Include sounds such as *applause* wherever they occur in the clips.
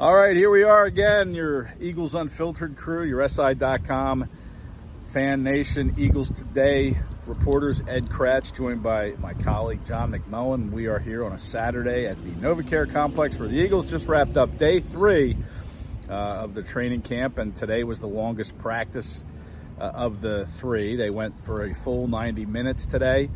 All right, here we are again, your Eagles Unfiltered crew, your SI.com fan nation, Eagles Today reporters, Ed Kratz, joined by my colleague John McMullen. We are here on a Saturday at the NovaCare Complex where the Eagles just wrapped up day three uh, of the training camp, and today was the longest practice uh, of the three. They went for a full 90 minutes today.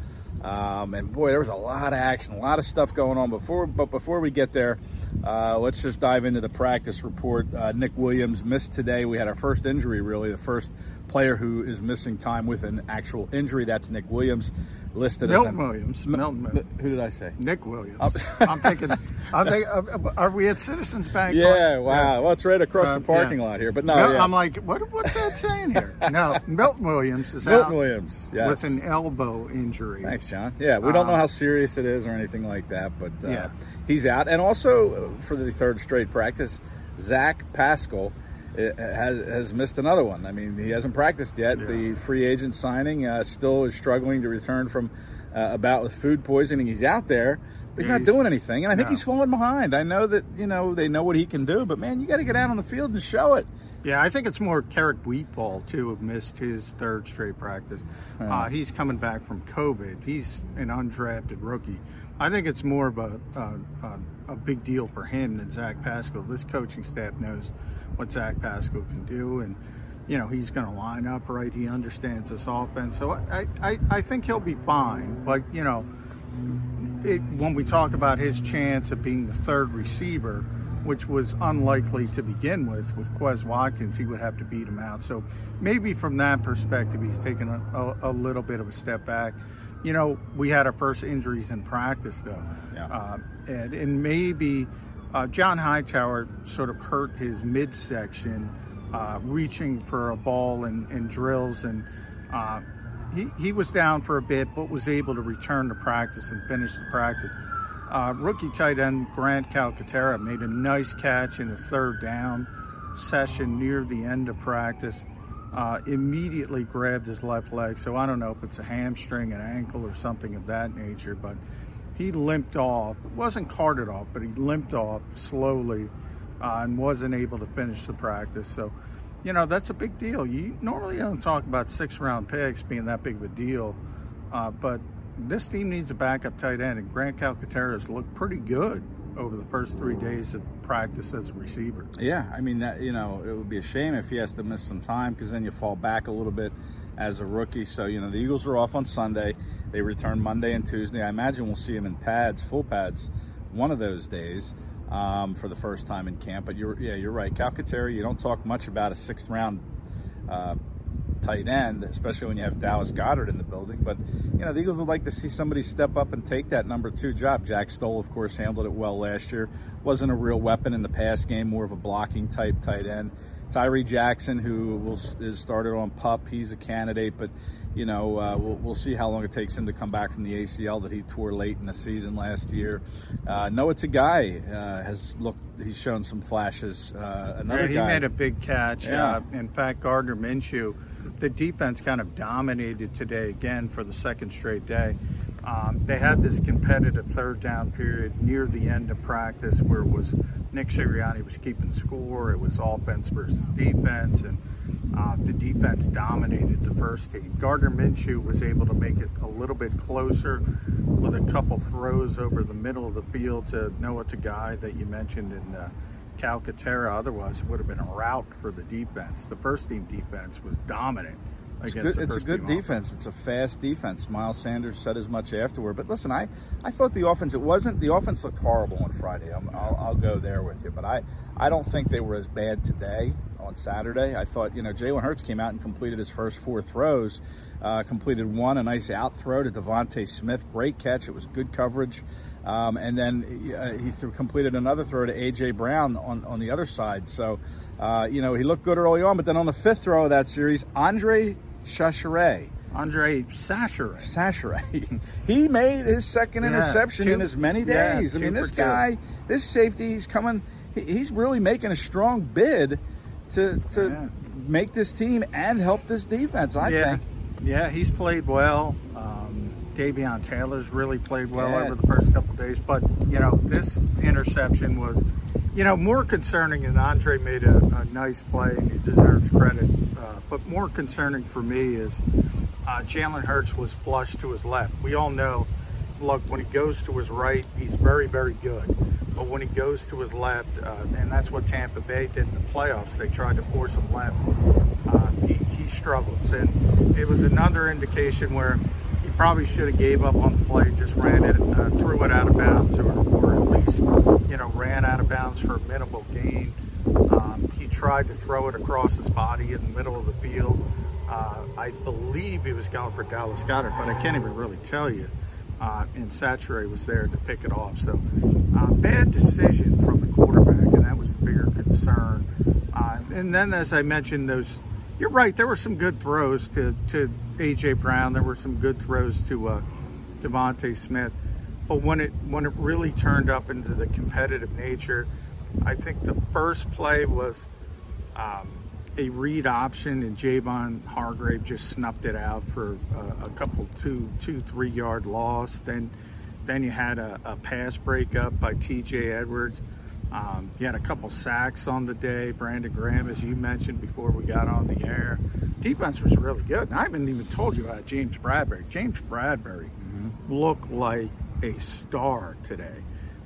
Um, and boy, there was a lot of action, a lot of stuff going on. Before, but before we get there, uh, let's just dive into the practice report. Uh, Nick Williams missed today. We had our first injury, really, the first player who is missing time with an actual injury. That's Nick Williams, listed Milton as Williams. M- Milton Williams. Who did I say? Nick Williams. Oh. I'm thinking. I'm thinking. uh, Are we at Citizens Bank? Yeah, Park? wow. Well, it's right across Uh, the parking yeah. lot here, but no, Mil- yeah. I'm like, what? What's that saying here? no, Milton Williams is Milton out Williams, yes. with an elbow injury. Thanks, John. Yeah, we don't know Uh, how serious it is or anything like that, but uh, Yeah. he's out. And also for the third straight practice, Zach Pascal has, has missed another one. I mean, he hasn't practiced yet. The free agent signing uh, still is struggling to return from uh, a bout with food poisoning. He's out there. But he's not He's- doing anything, and I think no. he's falling behind. I know that you know they know what he can do, but man, you got to get out on the field and show it. Yeah, I think it's more Carrick Wheatball too, have missed his third straight practice. Uh, he's coming back from COVID. He's an undrafted rookie. I think it's more of a, a, a, a big deal for him than Zach Pascal. This coaching staff knows what Zach Pascal can do, and you know he's going to line up right. He understands this offense, so I, I, I think he'll be fine. But you know, it, when we talk about his chance of being the third receiver, which was unlikely to begin with, with Quez Watkins, he would have to beat him out. So maybe from that perspective, he's taken a, a, a little bit of a step back. You know, we had our first injuries in practice, though. Yeah. Uh, and, and maybe uh, John Hightower sort of hurt his midsection uh, reaching for a ball in, in drills. And uh, he, he was down for a bit, but was able to return to practice and finish the practice. Uh, rookie tight end Grant Calcaterra made a nice catch in the third down session near the end of practice. Uh, immediately grabbed his left leg. So I don't know if it's a hamstring, an ankle, or something of that nature, but he limped off. wasn't carted off, but he limped off slowly uh, and wasn't able to finish the practice. So, you know, that's a big deal. You normally don't talk about six round picks being that big of a deal, uh, but this team needs a backup tight end, and Grant Calcaterra has looked pretty good over the first three days of practice as a receiver. Yeah, I mean that you know it would be a shame if he has to miss some time because then you fall back a little bit as a rookie. So you know the Eagles are off on Sunday. They return Monday and Tuesday. I imagine we'll see him in pads, full pads, one of those days um, for the first time in camp. But you're yeah, you're right. Calcaterra, you don't talk much about a sixth round. Uh, tight end, especially when you have Dallas Goedert in the building. But you know, the Eagles would like to see somebody step up and take that number two job. Jack Stoll, of course, handled it well last year. wasn't a real weapon in the pass game, more of a blocking type tight end. Tyree Jackson, who will, is started on pup, he's a candidate, but you know uh, we'll, we'll see how long it takes him to come back from the ACL that he tore late in the season last year. Uh, Noah Guy uh, has looked, he's shown some flashes. Uh, another Yeah, he guy, made a big catch. Yeah. Uh, in fact, Gardner Minshew, the defense kind of dominated today again for the second straight day. Um, they had this competitive third down period near the end of practice where it was Nick Sirianni was keeping score. It was offense versus defense, and uh, the defense dominated the first team. Gardner Minshew was able to make it a little bit closer with a couple throws over the middle of the field to Noah Togiai that you mentioned in uh, Calcaterra. Otherwise, it would have been a rout for the defense. The first team defense was dominant. It's, good, it's a good defense. It's a fast defense. Miles Sanders said as much afterward. But listen, I, I thought the offense, it wasn't, the offense looked horrible on Friday. i will I'll go there with you. But I, I don't think they were as bad today on Saturday. I thought, you know, Jalen Hurts came out and completed his first four throws, uh, completed one, a nice out throw to DeVonta Smith. Great catch. It was good coverage. Um, and then uh, he threw, completed another throw to A.J. Brown on, on the other side. So, uh, you know, he looked good early on. But then on the fifth throw of that series, Andre Chachere. Andre Chachere. Chachere. *laughs* he made his second yeah, interception two, in as many days. Yeah, I mean, this guy, this safety, he's coming, he's really making a strong bid to to yeah. make this team and help this defense. I think. Yeah, he's played well. Um, Davion Taylor's really played well over the first couple days, but you know this interception was, you know, more concerning. And Andre made a, a nice play, and he deserves credit. Uh, but more concerning for me is uh, Jalen Hurts was flush to his left. We all know, look, when he goes to his right, he's very, very good. But when he goes to his left, uh, and that's what Tampa Bay did in the playoffs, they tried to force him left. Uh, he, he struggles, and it was another indication where he probably should have gave up on the play, just ran it, uh, threw it out of bounds, or, or you know ran out of bounds for a minimal gain. Um, he tried to throw it across his body in the middle of the field. Uh, I believe he was going for Dallas Goedert, but I can't even really tell you uh, and Chachere was there to pick it off. So uh, bad decision from the quarterback, and that was the bigger concern. Uh, and then, as I mentioned, those you're right. There were some good throws to to AJ Brown. There were some good throws to uh, Smith. But when it when it really turned up into the competitive nature, I think the first play was. Um, a read option, and Javon Hargrave just snuffed it out for a, a couple two two three yard loss. Then then you had a, a pass breakup by T.J. Edwards. Um, you had a couple sacks on the day. Brandon Graham, as you mentioned before we got on the air, defense was really good. And I haven't even told you about James Bradberry. James Bradberry mm-hmm. looked like a star today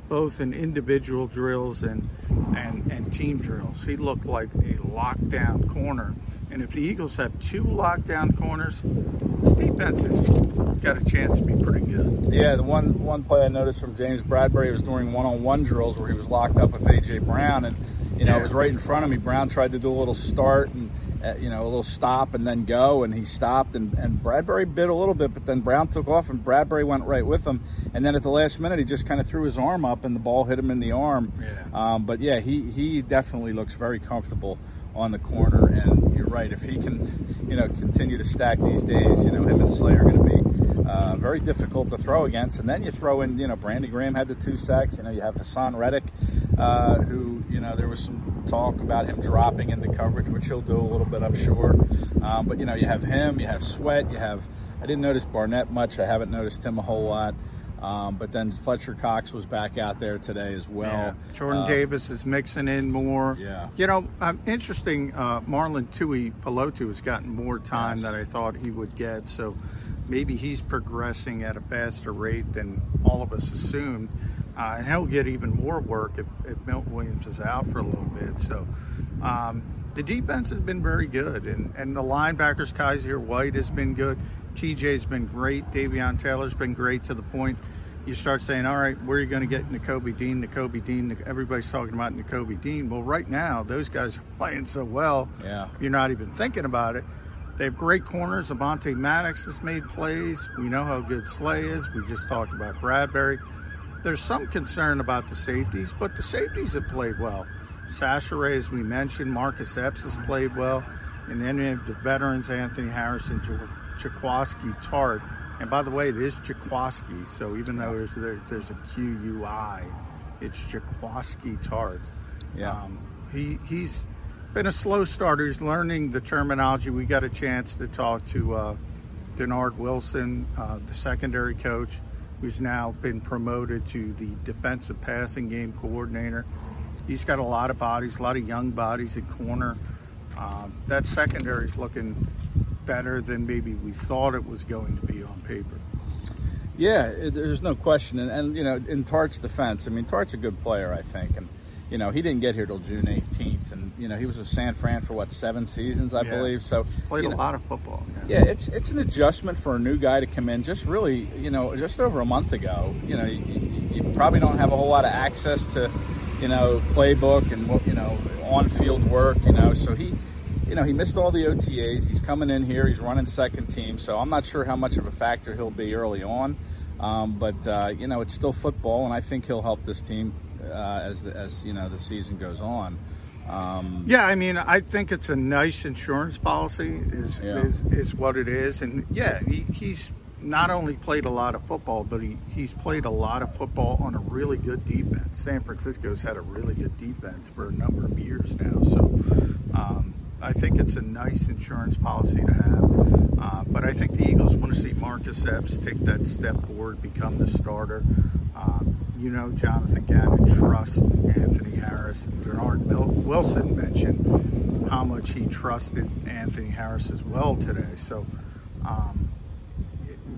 both in individual drills and, and, and team drills. He looked like a lockdown corner. And if the Eagles have two lockdown corners, this defense has got a chance to be pretty good. Yeah, the one one play I noticed from James Bradberry was during one-on-one drills where he was locked up with AJ Brown, and you know yeah. it was right in front of me. Brown tried to do a little start and uh, you know, a little stop and then go, and he stopped, and, and Bradberry bit a little bit, but then Brown took off, and Bradberry went right with him, and then at the last minute, he just kind of threw his arm up, and the ball hit him in the arm. Yeah. Um, but yeah, he he definitely looks very comfortable on the corner, and you're right. If he can, you know, continue to stack these days, you know, him and Slay are going to be uh, very difficult to throw against. And then you throw in, you know, Brandon Graham had the two sacks. You know, you have Haason Reddick, uh, who, you know, there was some talk about him dropping into coverage, which he'll do a little bit, I'm sure. Um, but, you know, you have him, you have Sweat, you have, I didn't notice Barnett much. I haven't noticed him a whole lot. Um, but then Fletcher Cox was back out there today as well. Yeah. Jordan uh, Davis is mixing in more. Yeah. You know, um, interesting. Uh, Marlon Tui Pelotu has gotten more time yes. than I thought he would get. So maybe he's progressing at a faster rate than all of us assumed. Uh, and he'll get even more work if, if Milton Williams is out for a little bit. So um, the defense has been very good. And, and the linebackers, Kyzir White has been good. TJ's been great. Davion Taylor's been great to the point you start saying, all right, where are you going to get Nakobe Dean, Nakobe Dean? Everybody's talking about Nakobe Dean. Well, right now, those guys are *laughs* playing so well, yeah. you're not even thinking about it. They have great corners. Avonte Maddox has made plays. We know how good Slay is. We just talked about Bradberry. There's some concern about the safeties, but the safeties have played well. Chachere, as we mentioned, Marcus Epps has played well. And then we have the veterans, Anthony Harris, Jaquiski Tartt. And by the way, it is Jaquiski. So even though there's there, there's a Q U I, it's Jaquiski Tartt. Yeah. Um, he he's been a slow starter. He's learning the terminology. We got a chance to talk to uh, Dennard Wilson, uh, the secondary coach, who's now been promoted to the defensive passing game coordinator. He's got a lot of bodies, a lot of young bodies at corner. Um, that secondary is looking better than maybe we thought it was going to be on paper. Yeah, there's no question. And, and, you know, in Tartt's defense, I mean, Tartt's a good player, I think. And, you know, he didn't get here till June 18th. And, you know, he was with San Fran for, what, seven seasons, I Yeah. believe. So, Played you a lot of football. Yeah, it's it's an adjustment for a new guy to come in. Just really, you know, just over a month ago. You know, you, you- you probably don't have a whole lot of access to, you know, playbook and what you know on-field work. You know, so he, you know, he missed all the OTAs. He's coming in here. He's running second team. So I'm not sure how much of a factor he'll be early on. Um, but uh, you know, it's still football, and I think he'll help this team uh, as the, as you know the season goes on. Um, Yeah, I mean, I think it's a nice insurance policy. Is Yeah. is, is what it is, and yeah, he, he's not only played a lot of football, but he, he's played a lot of football on a really good defense. San Francisco's had a really good defense for a number of years now, so um, I think it's a nice insurance policy to have. Uh, but I think the Eagles want to see Marcus Epps take that step forward, become the starter. You know, Jonathan Gannon trusts Anthony Harris. Bernard Mil- Wilson mentioned how much he trusted Anthony Harris as well today. So, um,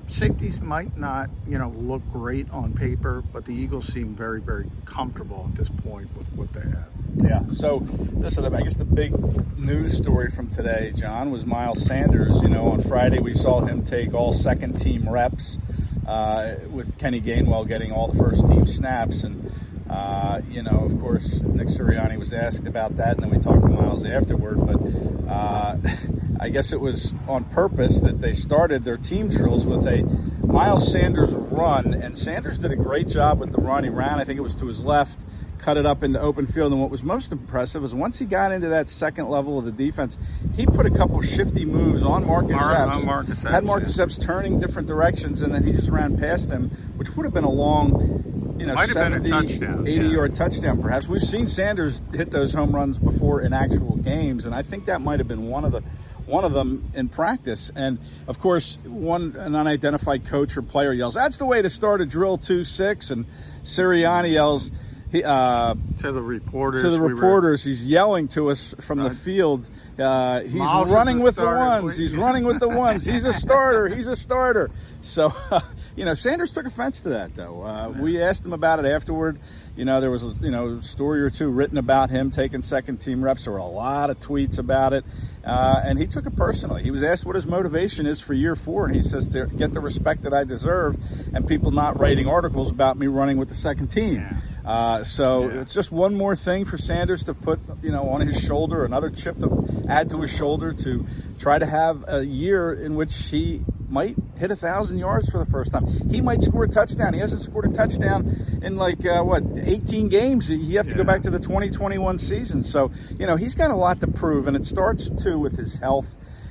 safeties might not, you know, look great on paper, but the Eagles seem very, very comfortable at this point with what they have. Yeah. So this is, the, I guess, the big news story from today, John, was Miles Sanders. You know, on Friday we saw him take all second team reps uh, with Kenny Gainwell getting all the first team snaps, and uh, you know, of course, Nick Sirianni was asked about that, and then we talked to Miles afterward. But uh, *laughs* I guess it was on purpose that they started their team drills with a Miles Sanders run, and Sanders did a great job with the run. He ran, I think it was to his left cut it up into open field. And what was most impressive was once he got into that second level of the defense, he put a couple shifty moves on Marcus Mar- Epps. on Marcus Epps, had Marcus yeah. Epps turning different directions, and then he just ran past him, which would have been a long, you know, Might a 70, touchdown, 80 yeah. yard touchdown, perhaps. We've seen Sanders hit those home runs before in actual games, and I think that might have been one of the one of them in practice. And of course, one an unidentified coach or player yells, "That's the way to start a drill two six," and Sirianni yells. He, uh, To the reporters, to the we were- reporters, he's yelling to us from the Uh, field. Uh, he's running the with the starter. ones. He's running with the ones. He's a starter. He's a starter. So, *laughs* you know, Sanders took offense to that, though. Uh, we asked him about it afterward. You know, there was a you know story or two written about him taking second team reps. There were a lot of tweets about it, uh, and he took it personally. He was asked what his motivation is for year four, and he says to get the respect that I deserve, and people not writing articles about me running with the second team. Yeah. Uh, so Yeah. it's just one more thing for Sanders to put, you know, on his shoulder, another chip to add to his shoulder to try to have a year in which he might hit a thousand yards for the first time. He might score a touchdown. He hasn't scored a touchdown in like uh, what 18 games. You have to go back to the 2021 season. So you know he's got a lot to prove, and it starts too with his health.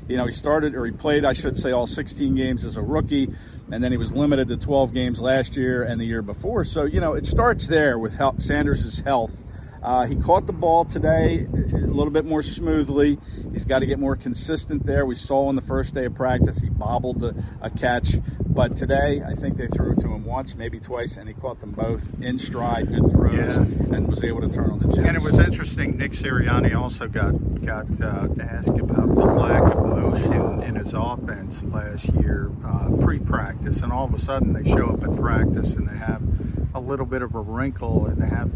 You know, he started or he played, I should say, all 16 games as a rookie, and then he was limited to 12 games last year and the year before. So, you know, it starts there with Sanders' health. Uh, he caught the ball today a little bit more smoothly. He's got to get more consistent there. We saw on the first day of practice he bobbled a, a catch, but today I think they threw it to him once, maybe twice, and he caught them both in stride, good throws, Yeah. and was able to turn on the Jets. And it was interesting. Nick Sirianni also got got uh, asked about the lack of motion in his offense last year, uh, pre-practice, and all of a sudden they show up at practice and they have a little bit of a wrinkle, and have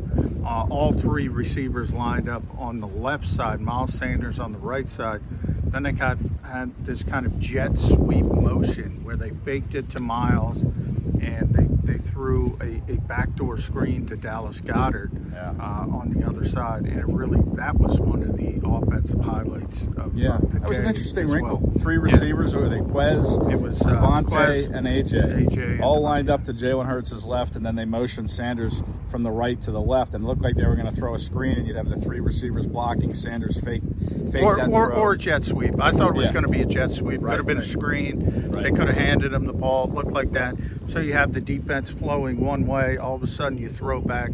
uh, all three receivers lined up on the left side, Miles Sanders on the right side. Then they got had this kind of jet sweep motion where they baked it to Miles, and they, they threw a, a backdoor screen to Dallas Goedert Yeah. uh, on the other side, and it really that was one of the offensive highlights of Yeah, of the that was an interesting wrinkle. well. Three Yeah. receivers, or they Quez, It was, uh, DeVonta, Quez, and AJ, AJ, all and- lined up to Jalen Hurts' left, and then they motioned Sanders from the right to the left, and looked like they were going to throw a screen, and you'd have the three receivers blocking. Sanders fake, fake Or, that or, throw. or jet sweep. I thought it was Yeah. going to be a jet sweep. Right, could have been right. a screen. Right. They could have handed him the ball. It looked like that. So you have the defense flowing one way. All of a sudden, you throw back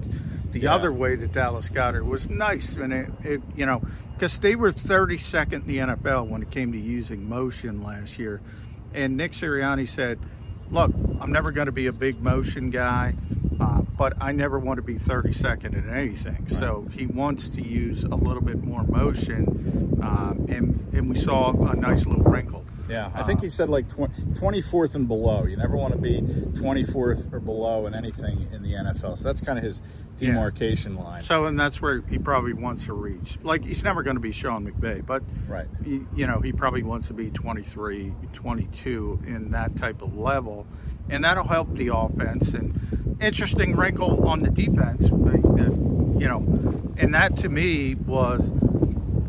the Yeah. other way to Dallas Goedert. Was nice, and it, it you know, because they were 32nd in the NFL when it came to using motion last year. And Nick Sirianni said, "Look, I'm never going to be a big motion guy. Uh, but I never want to be 32nd in anything. Right. So he wants to use a little bit more motion, um, and and we saw a nice little wrinkle. Yeah, I think uh-huh. he said like 24th and below. You never want to be 24th or below in anything in the NFL. So that's kind of his demarcation yeah. line. So, and that's where he probably wants to reach. Like, he's never going to be Sean McVay, but, right. He, you know, he probably wants to be 23, 22 in that type of level. And that'll help the offense. And interesting wrinkle on the defense, but, uh, you know, and that to me was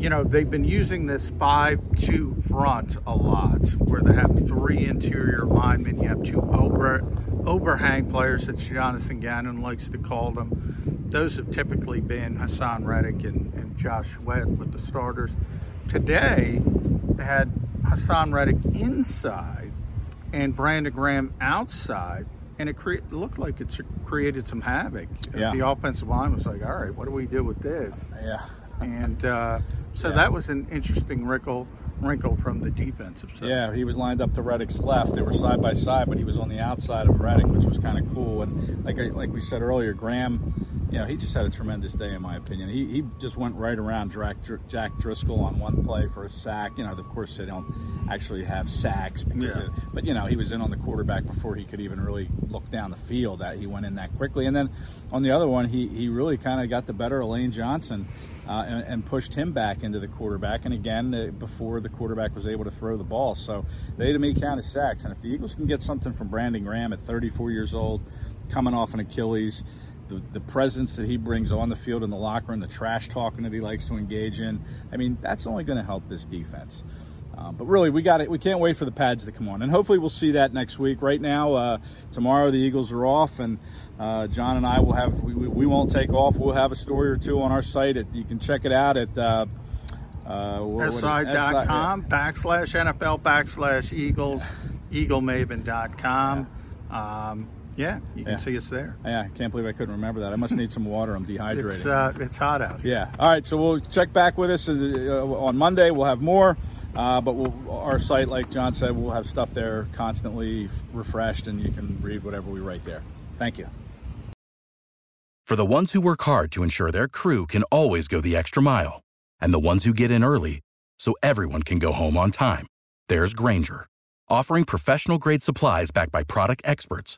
you know, they've been using this 5-2 front a lot, where they have three interior linemen. You have two over, overhang players, that Jonathan Gannon likes to call them. Those have typically been Haason Reddick and, and Josh Sweat with the starters. Today, they had Haason Reddick inside and Brandon Graham outside and it cre- looked like it created some havoc. Yeah. The offensive line was like, "All right, what do we do with this?" Yeah, and uh, so yeah. that was an interesting wrinkle wrinkle from the defensive side. Yeah, he was lined up to Reddick's left. They were side by side, but he was on the outside of Reddick, which was kind of cool. And like like we said earlier, Graham, you know, he just had a tremendous day in my opinion. He, he just went right around Jack, Jack Driscoll on one play for a sack. You know, of course they don't actually have sacks because, yeah. it, but you know, he was in on the quarterback before he could even really look down the field. That he went in that quickly. And then on the other one, he he really kind of got the better of Lane Johnson uh, and, and, pushed him back into the quarterback. And again, uh, before the quarterback was able to throw the ball. So they, to me, count as sacks. And if the Eagles can get something from Brandon Graham at 34 years old, coming off an Achilles, the, the presence that he brings on the field in the locker room, the trash talking that he likes to engage in, I mean, that's only going to help this defense. Um, but really, we got it. We can't wait for the pads to come on, and hopefully, we'll see that next week. Right now, uh, tomorrow the Eagles are off, and uh, John and I will have. We, we, won't take off. We'll have a story or two on our site. At, you can check it out at. Uh, uh, SI.com backslash NFL backslash Eagles, EagleMaven.com. Yeah. Um, yeah, you can yeah. see us there. Yeah, I can't believe I couldn't remember that. I must need some water. I'm *laughs* dehydrated. It's, uh, it's hot out. Yeah. All right, so we'll check back with us uh, on Monday. We'll have more. Uh, but we'll, our site, like John said, we'll have stuff there constantly refreshed, and you can read whatever we write there. Thank you. For the ones who work hard to ensure their crew can always go the extra mile, and the ones who get in early so everyone can go home on time, there's Grainger, offering professional grade supplies backed by product experts